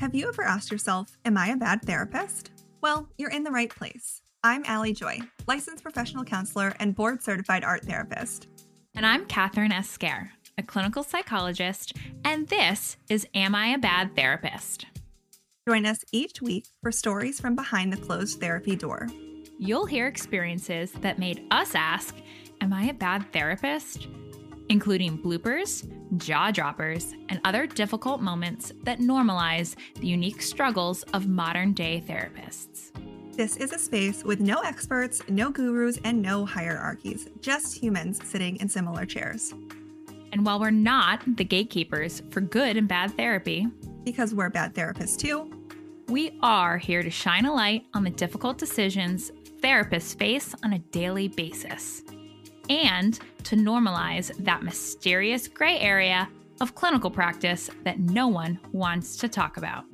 Have you ever asked yourself, Am I a bad therapist? Well, you're in the right place. I'm Allie Joy, licensed professional counselor and board certified art therapist. And I'm Kathryn Esquer, a clinical psychologist, and this is Am I a Bad Therapist? Join us each week for stories from behind the closed therapy door. You'll hear experiences that made us ask, Am I a bad therapist? including bloopers, jaw droppers, and other difficult moments that normalize the unique struggles of modern day therapists. This is a space with no experts, no gurus, and no hierarchies, just humans sitting in similar chairs. And while we're not the gatekeepers for good and bad therapy, because we're bad therapists too, we are here to shine a light on the difficult decisions therapists face on a daily basis and to normalize that mysterious gray area of clinical practice that no one wants to talk about.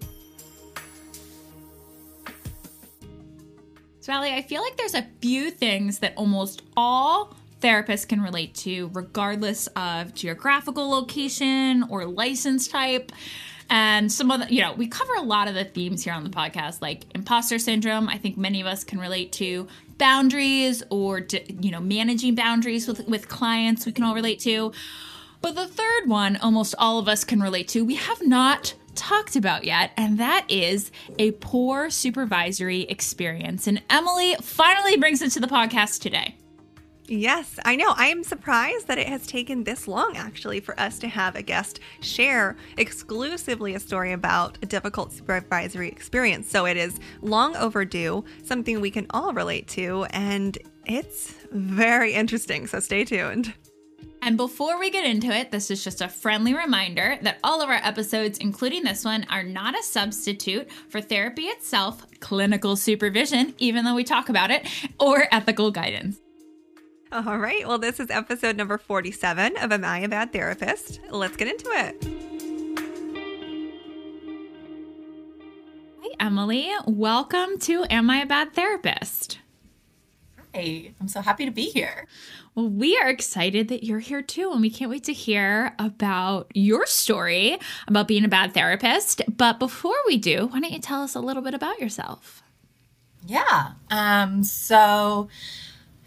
So, Allie, I feel like there's a few things that almost all therapists can relate to, regardless of geographical location or license type. And some of the, you know, we cover a lot of the themes here on the podcast, like imposter syndrome. I think many of us can relate to boundaries or, you know, managing boundaries with, with clients. We can all relate to. But the third one, almost all of us can relate to, we have not talked about yet, and that is a poor supervisory experience. And Emily finally brings it to the podcast today. Yes, I know. I am surprised that it has taken this long actually for us to have a guest share exclusively a story about a difficult supervisory experience. So it is long overdue, something we can all relate to, and it's very interesting. So stay tuned. And before we get into it, this is just a friendly reminder that all of our episodes, including this one, are not a substitute for therapy itself, clinical supervision, even though we talk about it, or ethical guidance. All right. Well, this is episode number 47 of Am I a Bad Therapist? Let's get into it. Hi, Emily. Welcome to Am I a Bad Therapist? Hi, I'm so happy to be here. Well, we are excited that you're here too, and we can't wait to hear about your story about being a bad therapist. But before we do, why don't you tell us a little bit about yourself? Yeah. Um, so,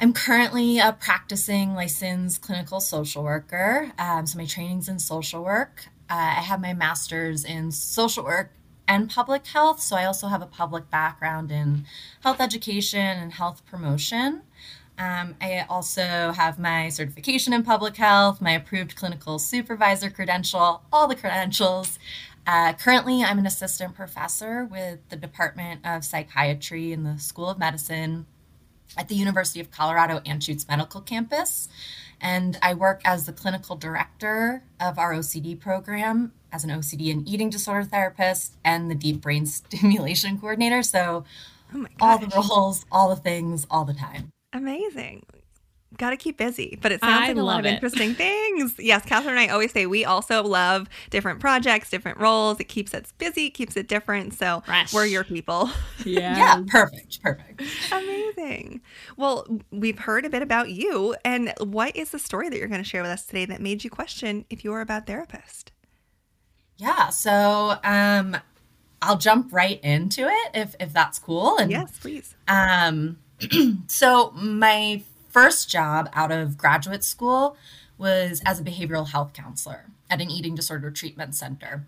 I'm currently a practicing licensed clinical social worker. Um, so my training's in social work. Uh, I have my master's in social work and public health. So I also have a public background in health education and health promotion. Um, I also have my certification in public health, my approved clinical supervisor credential, all the credentials. Uh, currently, I'm an assistant professor with the Department of Psychiatry in the School of Medicine at the University of Colorado Anschutz Medical Campus. And I work as the clinical director of our OCD program as an OCD and eating disorder therapist and the deep brain stimulation coordinator. So, oh all the roles, all the things, all the time. Amazing got to keep busy. But it sounds I like a lot of it. interesting things. Yes, Kathryn and I always say we also love different projects, different roles. It keeps us busy, keeps it different. So Fresh. we're your people. Yeah. yeah, perfect. Perfect. Amazing. Well, we've heard a bit about you. And what is the story that you're going to share with us today that made you question if you were a bad therapist? Yeah. So, um, I'll jump right into it if if that's cool. And yes, please. Um, so my first job out of graduate school was as a behavioral health counselor at an eating disorder treatment center.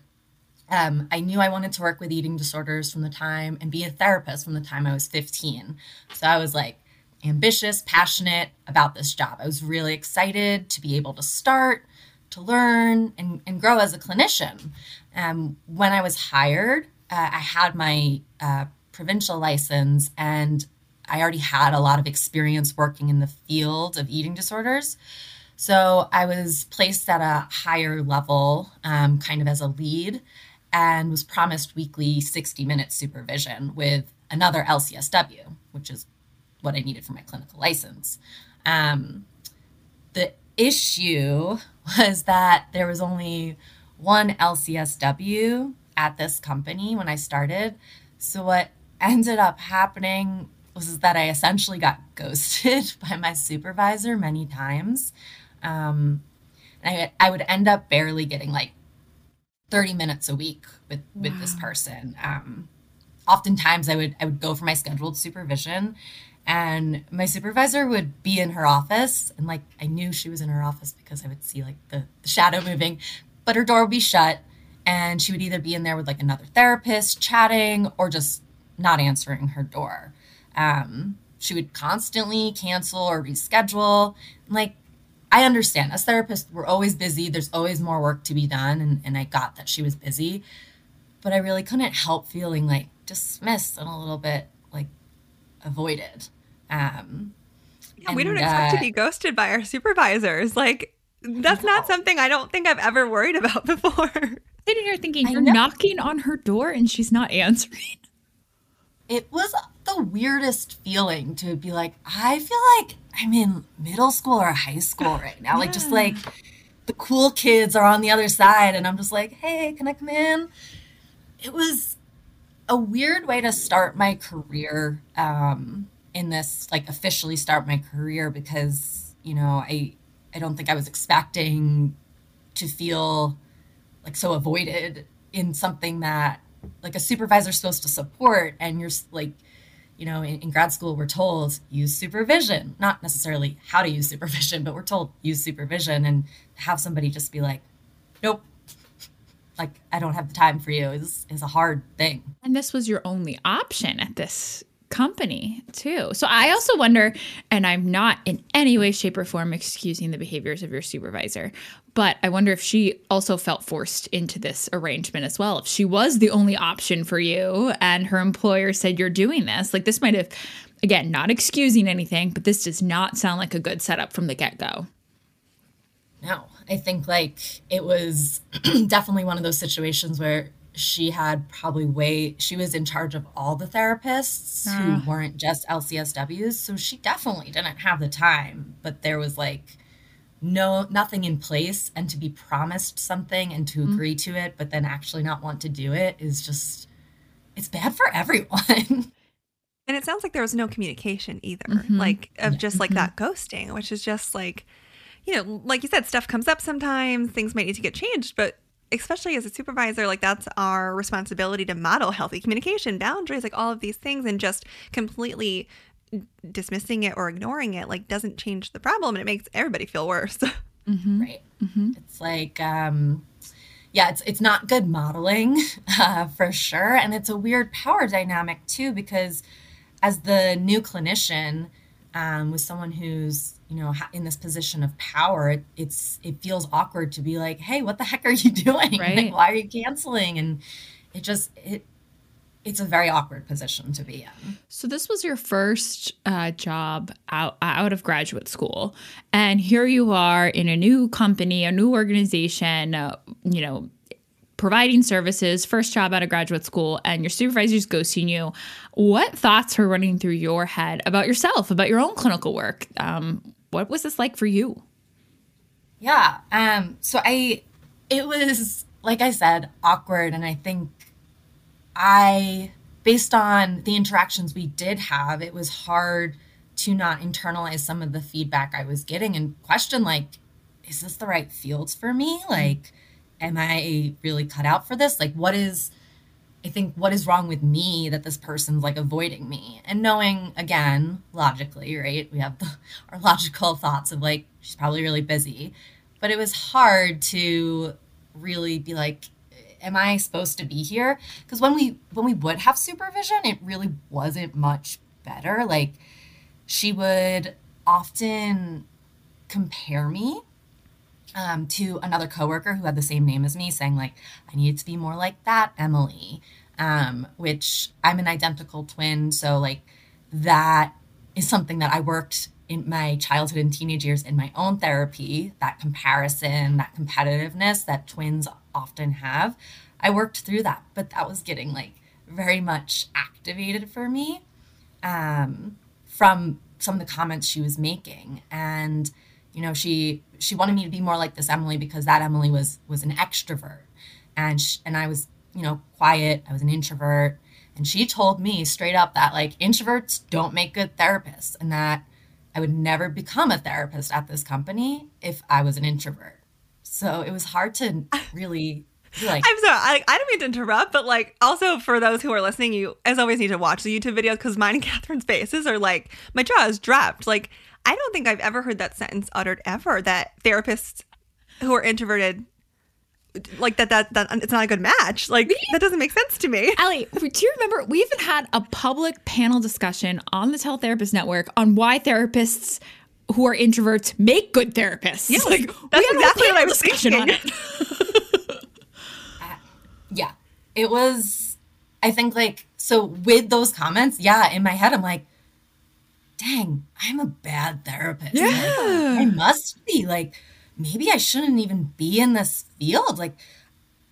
Um, I knew I wanted to work with eating disorders from the time and be a therapist from the time I was 15. So I was like ambitious, passionate about this job. I was really excited to be able to start, to learn, and, and grow as a clinician. Um, when I was hired, uh, I had my uh, provisional license and I already had a lot of experience working in the field of eating disorders. So I was placed at a higher level, um, kind of as a lead, and was promised weekly 60 minute supervision with another LCSW, which is what I needed for my clinical license. Um, the issue was that there was only one LCSW at this company when I started. So what ended up happening was that I essentially got ghosted by my supervisor many times. Um, and I, I would end up barely getting like 30 minutes a week with, with this person. Um, oftentimes I would, I would go for my scheduled supervision and my supervisor would be in her office and like i knew she was in her office because i would see like the, the, shadow moving but her door would be shut and she would either be in there with like another therapist chatting or just not answering her door um, she would constantly cancel or reschedule like i understand as therapists we're always busy there's always more work to be done and, and i got that she was busy but i really couldn't help feeling like dismissed and a little bit like avoided. Um, yeah, we don't expect uh, to be ghosted by our supervisors. Like, that's not something I don't think I've ever worried about before. Sitting here thinking, you're knocking on her door and she's not answering. It was the weirdest feeling to be like, I feel like I'm in middle school or high school right now. Yeah. Like, just like the cool kids are on the other side, and I'm just like, hey, can I come in? It was a weird way to start my career um, in this, like officially start my career because you know I I don't think I was expecting to feel like so avoided in something that like a supervisor's supposed to support and you're like you know in, in, grad school we're told use supervision. Not necessarily how to use supervision but we're told use supervision and have somebody just be like nope. Like I don't have the time for you. Is is a hard thing. And this was your only option at this company too. So I also wonder, and I'm not in any way, shape, or form excusing the behaviors of your supervisor, but I wonder if she also felt forced into this arrangement as well. If she was the only option for you and her employer said you're doing this, like this might have, again, not excusing anything, but this does not sound like a good setup from the get go. No, I think like it was definitely one of those situations where she had probably way she was in charge of all the therapists uh. who weren't just LCSWs, so she definitely didn't have the time, but there was like no nothing in place and to be promised something and to mm-hmm. agree to it but then actually not want to do it is just it's bad for everyone. And it sounds like there was no communication either, mm-hmm. like of yeah. just like mm-hmm. that ghosting, which is just like you know, like you said, stuff comes up sometimes, things might need to get changed, but especially as a supervisor, like that's our responsibility to model healthy communication, boundaries, like all of these things, and just completely dismissing it or ignoring it, like doesn't change the problem and it makes everybody feel worse. Mm-hmm. Right. Mm-hmm. It's like, um, yeah, it's it's not good modeling uh, for sure, and it's a weird power dynamic too because as the new clinician, um, with someone who's you know in this position of power it, it's it feels awkward to be like hey what the heck are you doing right. like, why are you canceling and it just it it's a very awkward position to be in. So this was your first uh, job out out of graduate school, and here you are in a new company, a new organization. Uh, you know, providing services, first job out of graduate school, and your supervisor's ghosting you. What thoughts were running through your head about yourself, about your own clinical work? Um, what was this like for you? Yeah. Um, so I, it was, like I said, awkward. And I think I, based on the interactions we did have, it was hard to not internalize some of the feedback I was getting and question, like, is this the right fields for me? Like, am I really cut out for this? Like, what is, I think what is wrong with me that this person's like avoiding me? And knowing again logically right we have the, our logical thoughts of like she's probably really busy but it was hard to really be like am I supposed to be here? Because when we when we would have supervision it really wasn't much better. Like she would often compare me um, to another coworker who had the same name as me, saying like, "I need to be more like that, Emily." Um, which I'm an identical twin, so like that is something that I worked in my childhood and teenage years in my own therapy. That comparison, that competitiveness that twins often have, I worked through that, but that was getting like very much activated for me um, from some of the comments she was making, and you know she she wanted me to be more like this Emily because that Emily was was an extrovert, and she, and I was you know quiet. I was an introvert, and she told me straight up that like introverts don't make good therapists, and that I would never become a therapist at this company if I was an introvert. So it was hard to really like. I'm sorry, I, I don't mean to interrupt, but like also for those who are listening, you as always need to watch the YouTube videos because mine and Kathryn's faces are like my jaw is dropped. Like I don't think I've ever heard that sentence uttered ever that therapists who are introverted like that that that it's not a good match. Like that doesn't make sense to me. Allie, do you remember we even had a public panel discussion on the Teletherapist Network on why therapists who are introverts make good therapists? Yeah, like that's exactly what I was thinking. On it. yeah, it was. I think like so with those comments. Yeah, in my head, I'm like, dang, I'm a bad therapist. Yeah, like, I must be like maybe I shouldn't even be in this field. Like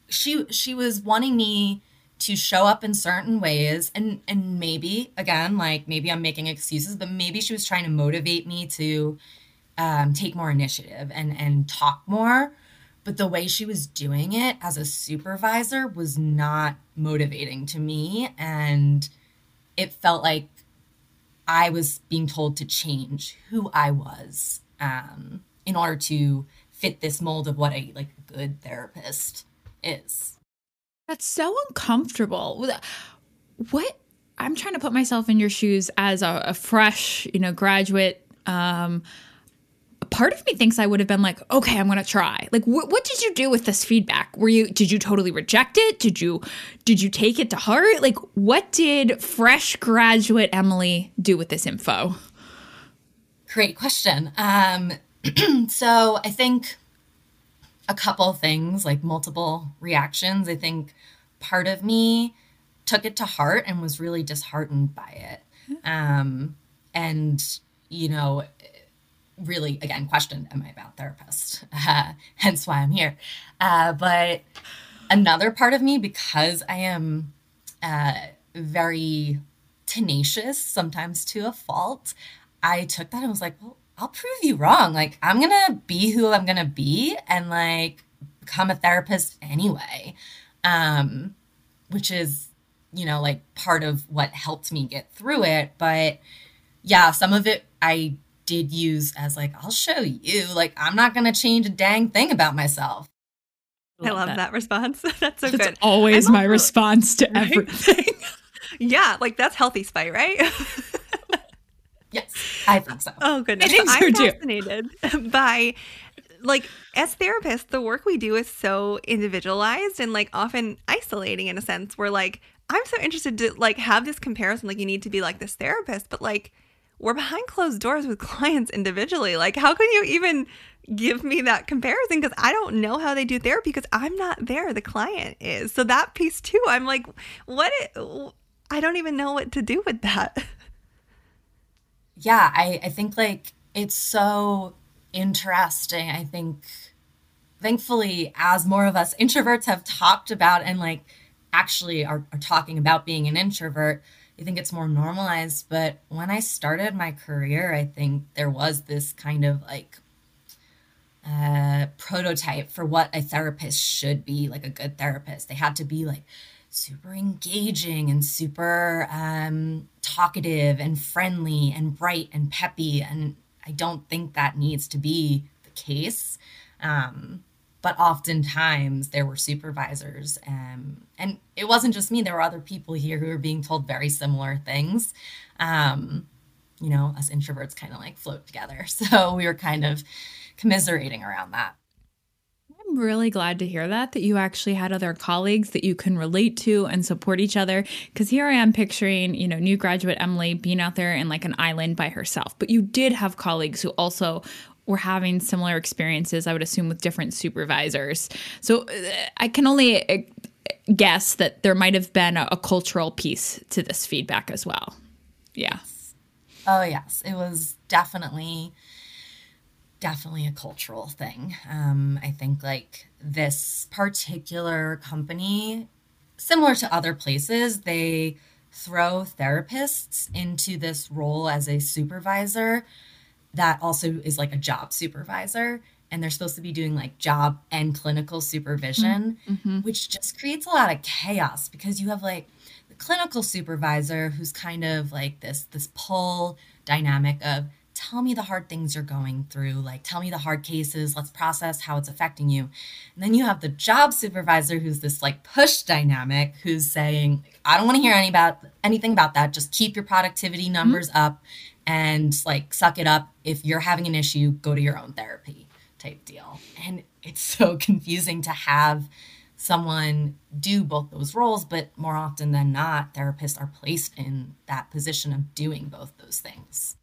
she she was wanting me to show up in certain ways and and maybe again like maybe I'm making excuses but maybe she was trying to motivate me to um, take more initiative and and talk more but the way she was doing it as a supervisor was not motivating to me and it felt like I was being told to change who I was um, in order to fit this mold of what a like good therapist is. That's so uncomfortable. What I'm trying to put myself in your shoes as a, a fresh, you know, graduate. Um, part of me thinks I would have been like, okay, I'm to try. Like, wh- what did you do with this feedback? Were you did you totally reject it? Did you did you take it to heart? Like, what did fresh graduate Emily do with this info? Great question. Um, so I think a couple things, like multiple reactions. I think part of me took it to heart and was really disheartened by it. Um, and, you know, really, again, questioned, am I a bad therapist? Uh, hence why I'm here. Uh, but another part of me, because I am uh, very tenacious, sometimes to a fault, I took that and was like, well, I'll prove you wrong. Like, I'm to be who I'm to be and like become a therapist anyway. Um, which is, you know, like part of what helped me get through it. But yeah, some of it I did use as like, I'll show you. Like, I'm not going to change a dang thing about myself. I love, I love that. that. response. that's so that's good. always my response to right? everything. yeah, like that's healthy spite, right? Yes, I think so. Oh goodness, I think so I'm too. fascinated by like as therapists, the work we do is so individualized and like often isolating in a sense. Where like I'm so interested to like have this comparison. Like you need to be like this therapist, but like we're behind closed doors with clients individually. Like how can you even give me that comparison because I don't know how they do therapy because I'm not there. The client is. So that piece too, I'm like, what? It, I don't even know what to do with that. yeah, I, I think like it's so interesting. I think thankfully, as more of us introverts have talked about and like actually are, are talking about being an introvert, I think it's more normalized. But when I started my career, I think there was this kind of like uh, prototype for what a therapist should be, like a good therapist. They had to be like super engaging and super um, talkative and friendly and bright and peppy. And I don't think that needs to be the case. Um, but oftentimes there were supervisors, um, and it wasn't just me. There were other people here who were being told very similar things. Um, you know, us introverts kind of like float together. So we were kind of commiserating around that. I'm really glad to hear that, that you actually had other colleagues that you can relate to and support each other. Because here I am picturing, you know, new graduate Emily being out there in like an island by herself. But you did have colleagues who also were having similar experiences, I would assume, with different supervisors. So uh, I can only uh, guess that there might have been a, a cultural piece to this feedback as well. Yeah. Oh, yes. It was definitely definitely a cultural thing. Um, I think like this particular company, similar to other places, they throw therapists into this role as a supervisor that also is like a job supervisor. And they're supposed to be doing like job and clinical supervision, mm-hmm. which just creates a lot of chaos because you have like the clinical supervisor who's kind of like this this pull dynamic of tell me the hard things you're going through. Like, tell me the hard cases. Let's process how it's affecting you. And then you have the job supervisor who's this like push dynamic who's saying, I don't want to hear any about anything about that. Just keep your productivity numbers mm-hmm. up and like suck it up. If you're having an issue, go to your own therapy type deal. And it's so confusing to have someone do both those roles, but more often than not, therapists are placed in that position of doing both those things.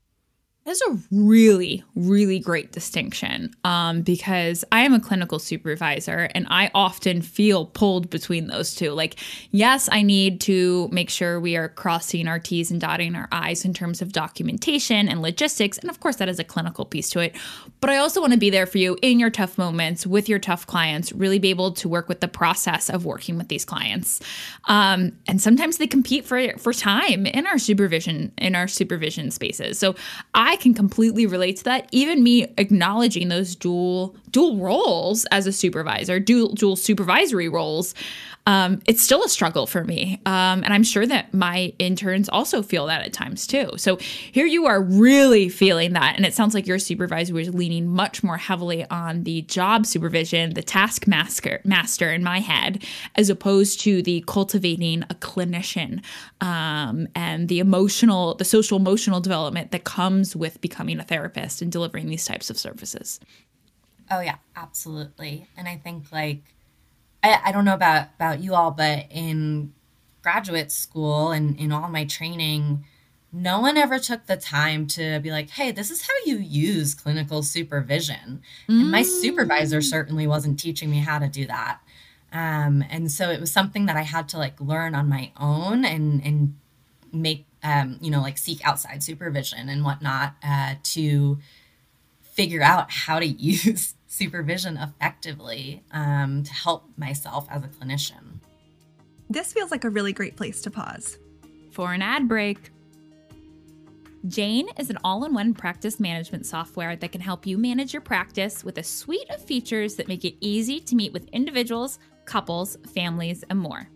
That's a really, really great distinction um, because I am a clinical supervisor and I often feel pulled between those two. Like, yes, I need to make sure we are crossing our T's and dotting our I's in terms of documentation and logistics. And of course, that is a clinical piece to it. But I also want to be there for you in your tough moments with your tough clients, really be able to work with the process of working with these clients. Um, and sometimes they compete for, for time in our supervision, in our supervision spaces. So I can completely relate to that. Even me acknowledging those dual dual roles as a supervisor, dual dual supervisory roles, um, it's still a struggle for me. Um, and I'm sure that my interns also feel that at times too. So here you are really feeling that. And it sounds like your supervisor was leaning much more heavily on the job supervision, the task master, master in my head, as opposed to the cultivating a clinician um, and the emotional, the social emotional development that comes with becoming a therapist and delivering these types of services. Oh, yeah, absolutely. And I think like, I, I don't know about about you all, but in graduate school and in all my training, no one ever took the time to be like, hey, this is how you use clinical supervision. Mm. And my supervisor mm. certainly wasn't teaching me how to do that. Um, and so it was something that I had to like learn on my own and and make um, you know like seek outside supervision and whatnot uh, to figure out how to use supervision effectively um, to help myself as a clinician. This feels like a really great place to pause. For an ad break. Jane is an all in one practice management software that can help you manage your practice with a suite of features that make it easy to meet with individuals, couples, families, and more.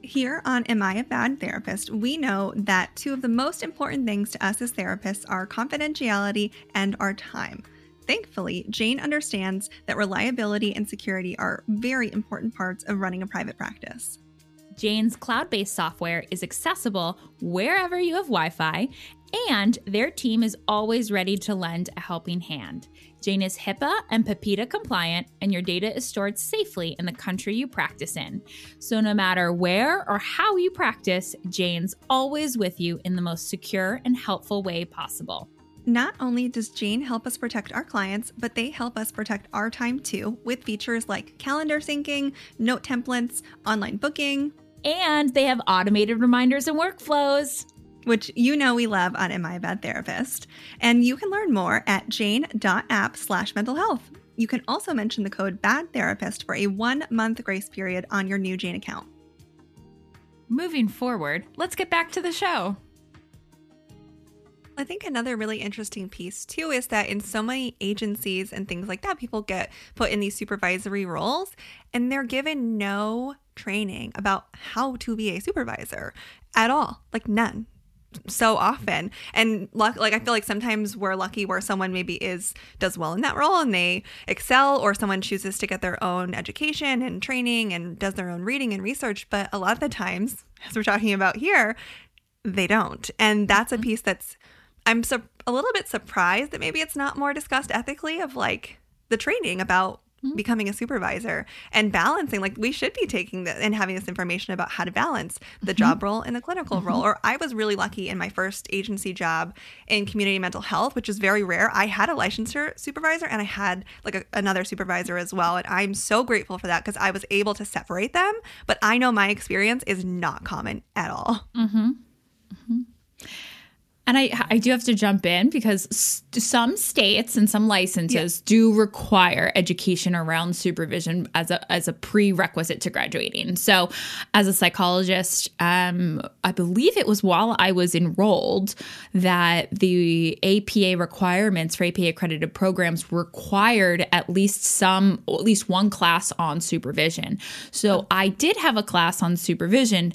Here on Am I a Bad Therapist, we know that two of the most important things to us as therapists are confidentiality and our time. Thankfully, Jane understands that reliability and security are very important parts of running a private practice. Jane's cloud based software is accessible wherever you have Wi Fi, and their team is always ready to lend a helping hand. Jane is HIPAA and PIPEDA compliant, and your data is stored safely in the country you practice in. So, no matter where or how you practice, Jane's always with you in the most secure and helpful way possible. Not only does Jane help us protect our clients, but they help us protect our time too with features like calendar syncing, note templates, online booking, and they have automated reminders and workflows. Which you know we love on Am I a Bad Therapist. And you can learn more at jane.app slash mental health. You can also mention the code BAD THERAPIST for a one month grace period on your new Jane account. Moving forward, let's get back to the show. I think another really interesting piece too is that in so many agencies and things like that, people get put in these supervisory roles and they're given no training about how to be a supervisor at all, like none so often. And luck like i feel like sometimes we're lucky where someone maybe is does well in that role and they excel or someone chooses to get their own education and training and does their own reading and research. But a lot of the times as we're talking about here they don't. And that's a mm-hmm. piece that's I'm su- a little bit surprised that maybe it's not more discussed ethically of like the training about mm-hmm. becoming a supervisor and balancing like we should be taking this and having this information about how to balance the mm-hmm. job role and the clinical mm-hmm. role or i was really lucky in my first agency job in community mental health which is very rare i had a licensure supervisor and i had like a, another supervisor as well and i'm so grateful for that because i was able to separate them but i know my experience is not common at all mm-hmm. Mm-hmm. And I, I do have to jump in because some states and some licenses yeah. do require education around supervision as a, as a prerequisite to graduating. So, as a psychologist, um, I believe it was while I was enrolled that the APA requirements for APA accredited programs required at least some, at least one class on supervision. So, I did have a class on supervision.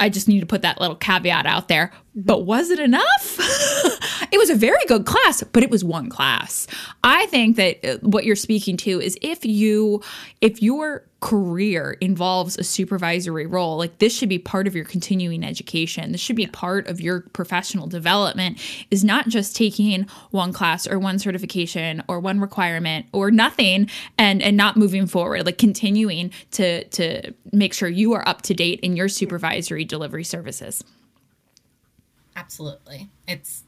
I just need to put that little caveat out there. But was it enough? It was a very good class, but it was one class. I think that uh, what you're speaking to is if you if your career involves a supervisory role, like this should be part of your continuing education. This should be part of your professional development is not just taking one class or one certification or one requirement or nothing and and not moving forward, like continuing to to make sure you are up to date in your supervisory delivery services. Absolutely. It's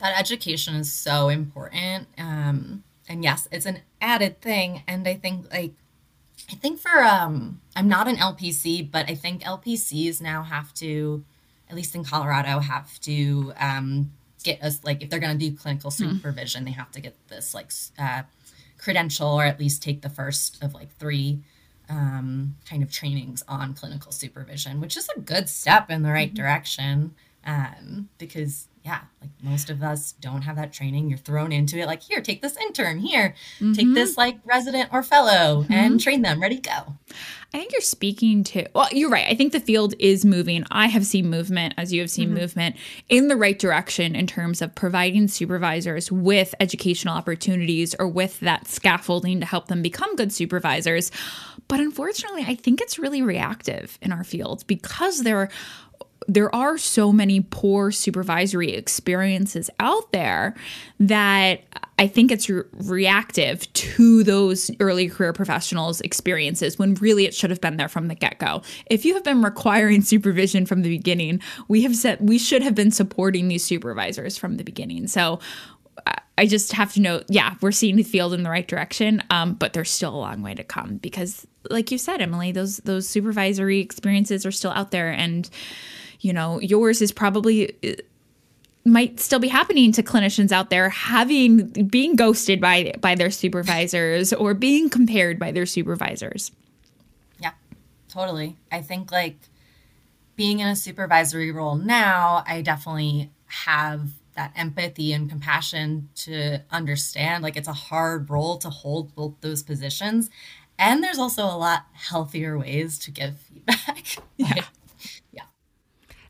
that education is so important. Um, and yes, it's an added thing. And I think like I think for um I'm not an LPC, but I think LPCs now have to, at least in Colorado, have to um, get us like if they're going to do clinical hmm. supervision, mm. they have to get this like uh, credential or at least take the first of like three um, kind of trainings on clinical supervision, which is a good step in the right mm-hmm. direction um, because yeah, like most of us don't have that training. You're thrown into it like, here, take this intern, here, mm-hmm. take this like resident or fellow mm-hmm. and train them, ready, go. I think you're speaking to, well, you're right. I think the field is moving. I have seen movement, as you have seen mm-hmm. movement, in the right direction in terms of providing supervisors with educational opportunities or with that scaffolding to help them become good supervisors. But unfortunately, I think it's really reactive in our field because there there are so many poor supervisory experiences out there that I think it's re- reactive to those early career professionals' experiences when really it should have been there from the get go. If you have been requiring supervision from the beginning, we have said we should have been supporting these supervisors from the beginning. So I just have to note, yeah, we're seeing the field in the right direction, um, but there's still a long way to come because, like you said, Emily, those those supervisory experiences are still out there, and you know, yours is probably uh, might still be happening to clinicians out there having being ghosted by by their supervisors or being compared by their supervisors. Yeah. Totally. I think like being in a supervisory role now, I definitely have that empathy and compassion to understand like it's a hard role to hold both those positions and there's also a lot healthier ways to give feedback. Yeah.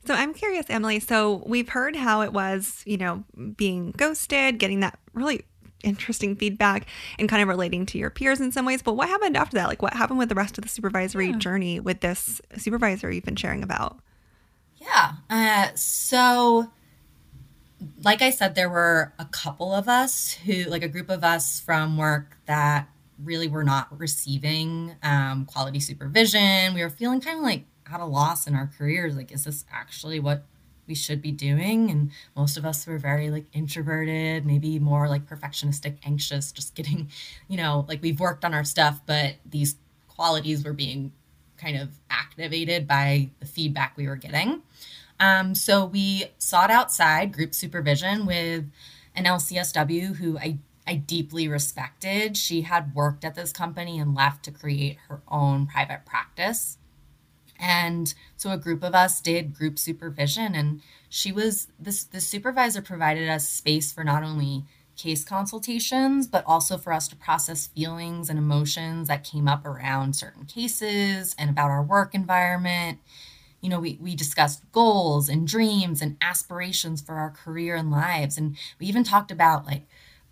So I'm curious, Emily. So we've heard how it was, you know, being ghosted, getting that really interesting feedback and kind of relating to your peers in some ways. But what happened after that? Like what happened with the rest of the supervisory yeah. journey with this supervisor you've been sharing about? Yeah. Uh, so like I said, there were a couple of us who, like a group of us from work that really were not receiving um, quality supervision. We were feeling kind of like at a loss in our careers like is this actually what we should be doing and most of us were very like introverted maybe more like perfectionistic anxious just getting you know like we've worked on our stuff but these qualities were being kind of activated by the feedback we were getting um, so we sought outside group supervision with an lcsw who i I deeply respected. She had worked at this company and left to create her own private practice. And so a group of us did group supervision and she was this the supervisor provided us space for not only case consultations but also for us to process feelings and emotions that came up around certain cases and about our work environment. You know, we, we discussed goals and dreams and aspirations for our career and lives. And we even talked about like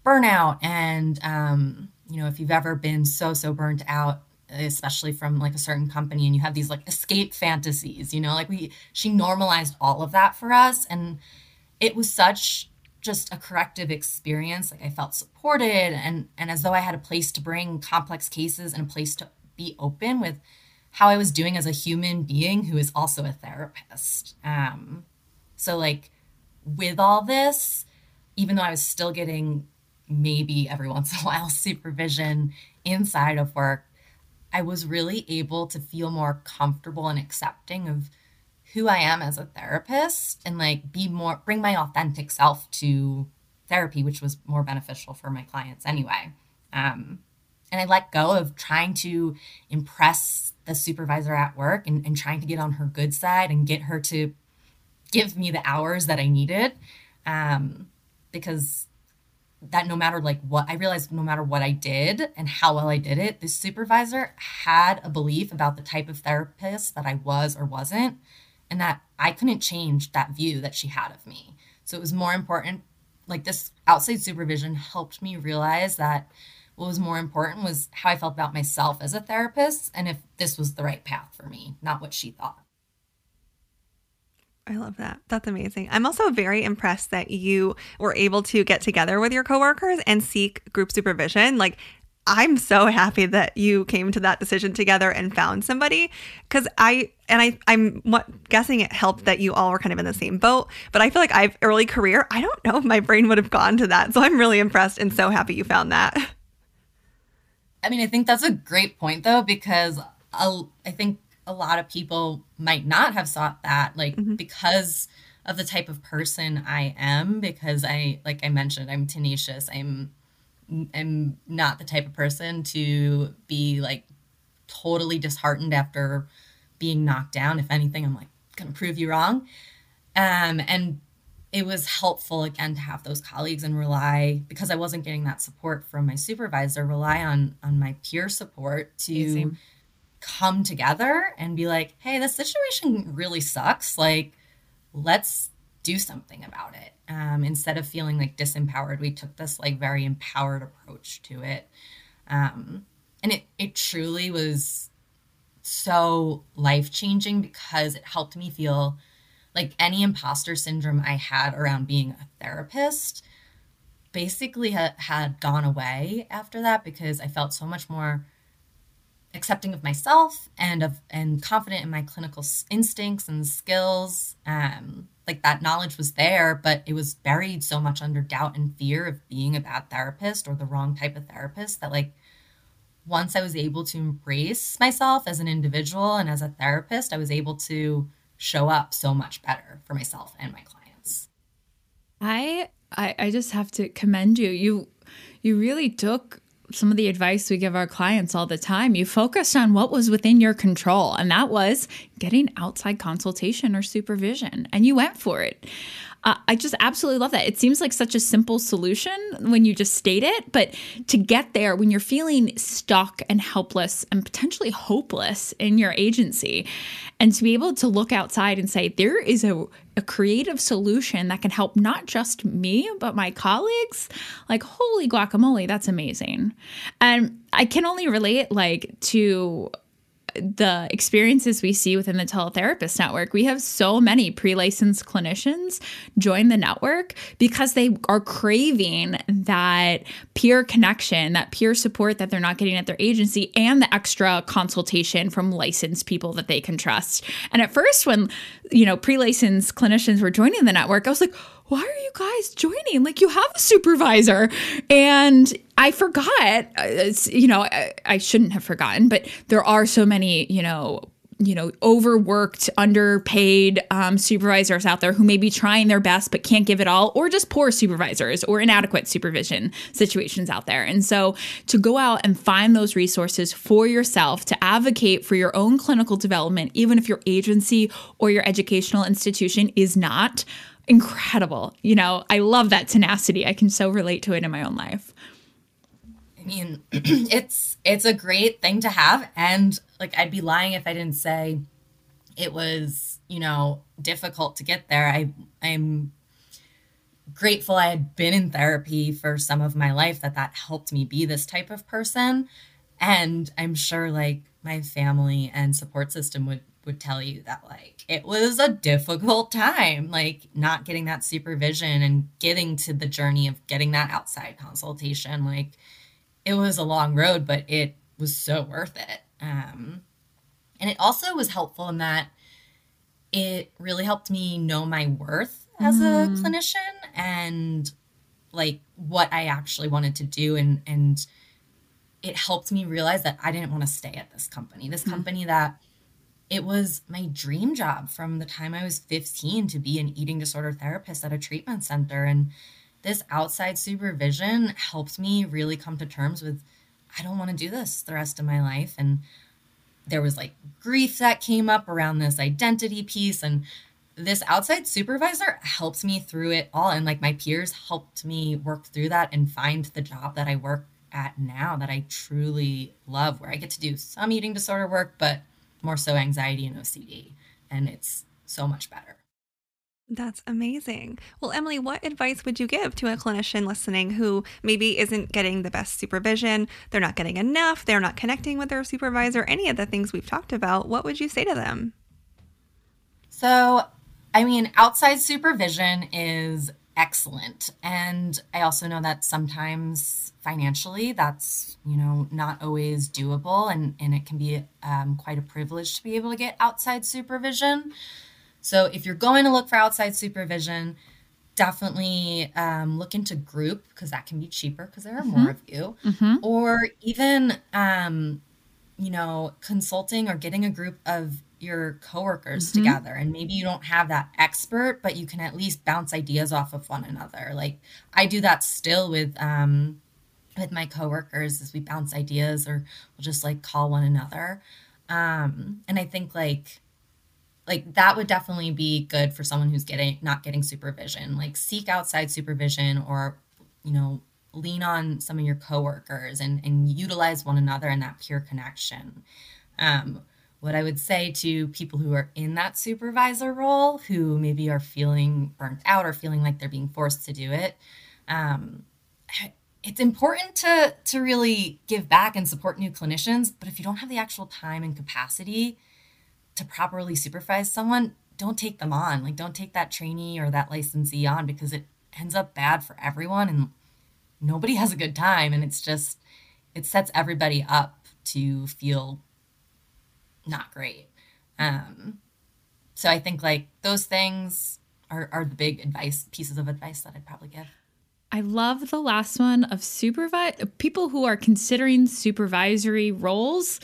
burnout and, um, you know, if you've ever been so, so burnt out especially from like a certain company and you have these like escape fantasies you know like we she normalized all of that for us and it was such just a corrective experience like i felt supported and and as though i had a place to bring complex cases and a place to be open with how i was doing as a human being who is also a therapist. Um so like with all this even though i was still getting maybe every once in a while supervision inside of work I was really able to feel more comfortable and accepting of who I am as a therapist and like be more bring my authentic self to therapy, which was more beneficial for my clients anyway. Um, and I let go of trying to impress the supervisor at work and, and trying to get on her good side and get her to give me the hours that I needed. Um, because that no matter like what I realized no matter what I did and how well I did it, this supervisor had a belief about the type of therapist that I was or wasn't, and that I couldn't change that view that she had of me. So it was more important like this outside supervision helped me realize that what was more important was how I felt about myself as a therapist and if this was the right path for me, not what she thought. I love that. That's amazing. I'm also very impressed that you were able to get together with your coworkers and seek group supervision. Like, I'm so happy that you came to that decision together and found somebody because I and I I'm what, guessing it helped that you all were kind of in the same boat. But I feel like I've early career. I don't know if my brain would have gone to that. So I'm really impressed and so happy you found that. I mean, I think that's a great point though because I think a lot of people might not have sought that like mm-hmm. because of the type of person I am because I like I mentioned I'm tenacious. I'm I'm not the type of person to be like totally disheartened after being knocked down. If anything I'm like going to prove you wrong. Um and it was helpful again to have those colleagues and rely because I wasn't getting that support from my supervisor rely on on my peer support to come together and be like, hey, this situation really sucks. Like, let's do something about it. Um, instead of feeling like disempowered, we took this like very empowered approach to it. Um, and it, it truly was so life changing because it helped me feel like any imposter syndrome I had around being a therapist basically ha- had gone away after that because I felt so much more accepting of myself and of and confident in my clinical instincts and skills um like that knowledge was there but it was buried so much under doubt and fear of being a bad therapist or the wrong type of therapist that like once i was able to embrace myself as an individual and as a therapist i was able to show up so much better for myself and my clients. I i, I just have to commend you. You you really took some of the advice we give our clients all the time. You focused on what was within your control, and that was getting outside consultation or supervision, and you went for it. I just absolutely love that. It seems like such a simple solution when you just state it, but to get there when you're feeling stuck and helpless and potentially hopeless in your agency, and to be able to look outside and say, there is a, a creative solution that can help not just me, but my colleagues, like, holy guacamole, that's amazing. And I can only relate, like, to the experiences we see within the teletherapist network, we have so many pre licensed clinicians join the network because they are craving that peer connection, that peer support that they're not getting at their agency, and the extra consultation from licensed people that they can trust. And at first, when you know pre licensed clinicians were joining the network, I was like, why are you guys joining? Like, you have a supervisor. And I forgot, uh, it's, you know, I, I shouldn't have forgotten, but there are so many, you know, you know, overworked, underpaid um, supervisors out there who may be trying their best but can't give it all, or just poor supervisors or inadequate supervision situations out there. And so to go out and find those resources for yourself, to advocate for your own clinical development, even if your agency or your educational institution is not, incredible. You know, I love that tenacity. I can so relate to it in my own life. I mean, it's it's a great thing to have. And like I'd be lying if I didn't say it was, you know, difficult to get there. I I'm grateful I had been in therapy for some of my life that that helped me be this type of person. And I'm sure like my family and support system would would tell you that like it was a difficult time like not getting that supervision and getting to the journey of getting that outside consultation. Like it was a long road but it was so worth it um and it also was helpful in that it really helped me know my worth as mm. a mm-hmm. clinician and like what I actually wanted to do and and it helped me realize that I didn't want to stay at this company. This mm. company that it was my dream job from the time I was 15 to be an eating disorder therapist at a treatment center. And this outside supervision helped me really come to terms with I don't want to do this the rest of my life. And there was like grief that came up around this identity piece. And this outside supervisor helped me through it all. And like my peers helped me work through that and find the job that I work at now that I truly love, where I get to do some eating disorder work, but more so anxiety and OCD. And it's so much better. That's amazing. Well, Emily, what advice would you give to a clinician listening who maybe isn't getting the best supervision? They're not getting enough, they're not connecting with their supervisor, any of the things we've talked about. What would you say to them? So, I mean, outside supervision is excellent. And I also know that sometimes financially that's, you know, not always doable and, and it can be um, quite a privilege to be able to get outside supervision. So if you're going to look for outside supervision, definitely um, look into group because that can be cheaper because there are mm-hmm. more of you, mm-hmm. or even um, you know consulting or getting a group of your coworkers mm-hmm. together and maybe you don't have that expert but you can at least bounce ideas off of one another like i do that still with um with my coworkers as we bounce ideas or we'll just like call one another um and i think like like that would definitely be good for someone who's getting not getting supervision. Like seek outside supervision or you know lean on some of your coworkers and and utilize one another in that peer connection. Um, what i would say to people who are in that supervisor role who maybe are feeling burnt out or feeling like they're being forced to do it um, it's important to to really give back and support new clinicians but if you don't have the actual time and capacity to properly supervise someone, don't take them on. Like, don't take that trainee or that licensee on because it ends up bad for everyone and nobody has a good time. And it's just, it sets everybody up to feel not great. Um, so I think like those things are, are the big advice, pieces of advice that I'd probably give. I love the last one of supervise people who are considering supervisory roles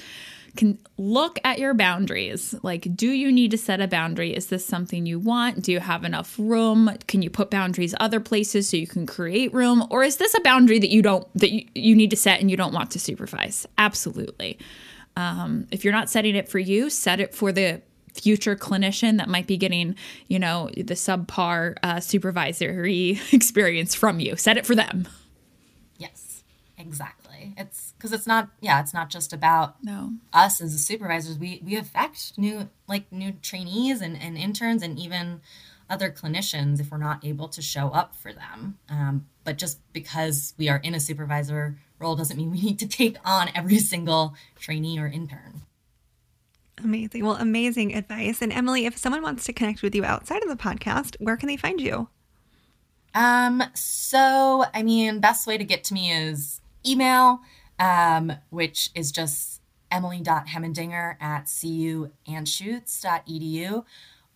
can look at your boundaries. Like, do you need to set a boundary? Is this something you want? Do you have enough room? Can you put boundaries other places so you can create room? Or is this a boundary that you don't, that you, you need to set and you don't want to supervise? Absolutely. Um, if you're not setting it for you, set it for the future clinician that might be getting, you know, the subpar uh, supervisory experience from you. Set it for them. Yes, exactly. It's because it's not yeah it's not just about no. us as the supervisors. We we affect new like new trainees and, and interns and even other clinicians if we're not able to show up for them. Um, but just because we are in a supervisor role doesn't mean we need to take on every single trainee or intern. Amazing. Well amazing advice. And emily if someone wants to connect with you outside of the podcast where can they find you? Um so i mean best way to get to me is email um, which is just emily.hemendinger at cuanschutz.edu.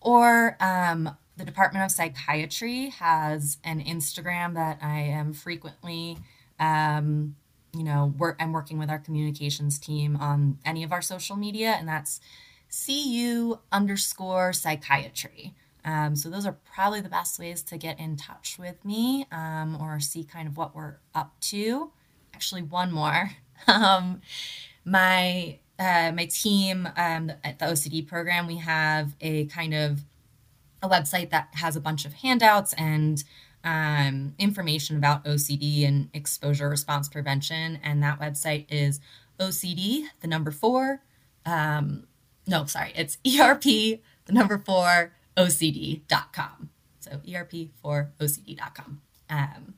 Or um, the Department of Psychiatry has an Instagram that I am frequently, um, you know, work, I'm working with our communications team on any of our social media, and that's cu underscore psychiatry. Um, so those are probably the best ways to get in touch with me um, or see kind of what we're up to actually one more. Um, my uh, my team um, at the OCD program, we have a kind of a website that has a bunch of handouts and um, information about OCD and exposure response prevention. And that website is OCD, the number four. Um, no, sorry, it's ERP, the number four, OCD.com. So ERP4OCD.com. Um,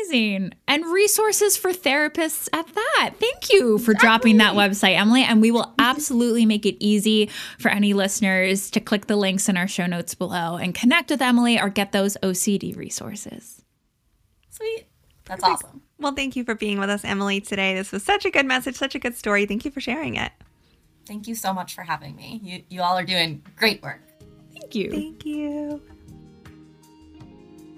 Amazing. And resources for therapists at that. Thank you for exactly. dropping that website, Emily. And we will absolutely make it easy for any listeners to click the links in our show notes below and connect with Emily or get those OCD resources. Sweet. That's Perfect. awesome. Well, thank you for being with us, Emily, today. This was such a good message, such a good story. Thank you for sharing it. Thank you so much for having me. You, you all are doing great work. Thank you. Thank you.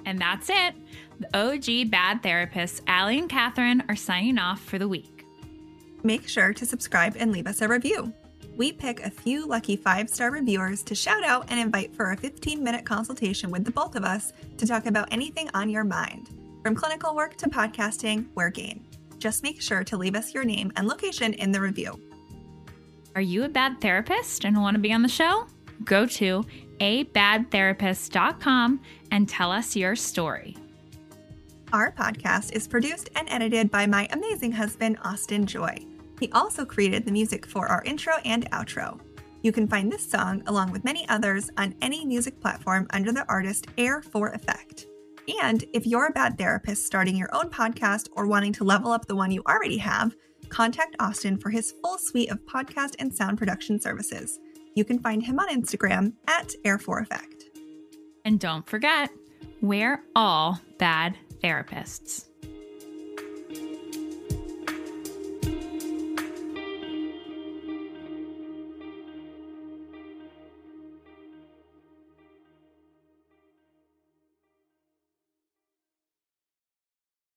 And that's it. The OG Bad Therapists, Allie and Kathryn, are signing off for the week. Make sure to subscribe and leave us a review. We pick a few lucky five star reviewers to shout out and invite for a 15 minute consultation with the both of us to talk about anything on your mind. From clinical work to podcasting, we're game. Just make sure to leave us your name and location in the review. Are you a bad therapist and want to be on the show? Go to abadtherapist.com and tell us your story. Our podcast is produced and edited by my amazing husband, Austin Joy. He also created the music for our intro and outro. You can find this song, along with many others, on any music platform under the artist Air for Effect. And if you're a bad therapist starting your own podcast or wanting to level up the one you already have, contact Austin for his full suite of podcast and sound production services. You can find him on Instagram at Air for Effect. And don't forget, we're all bad therapists.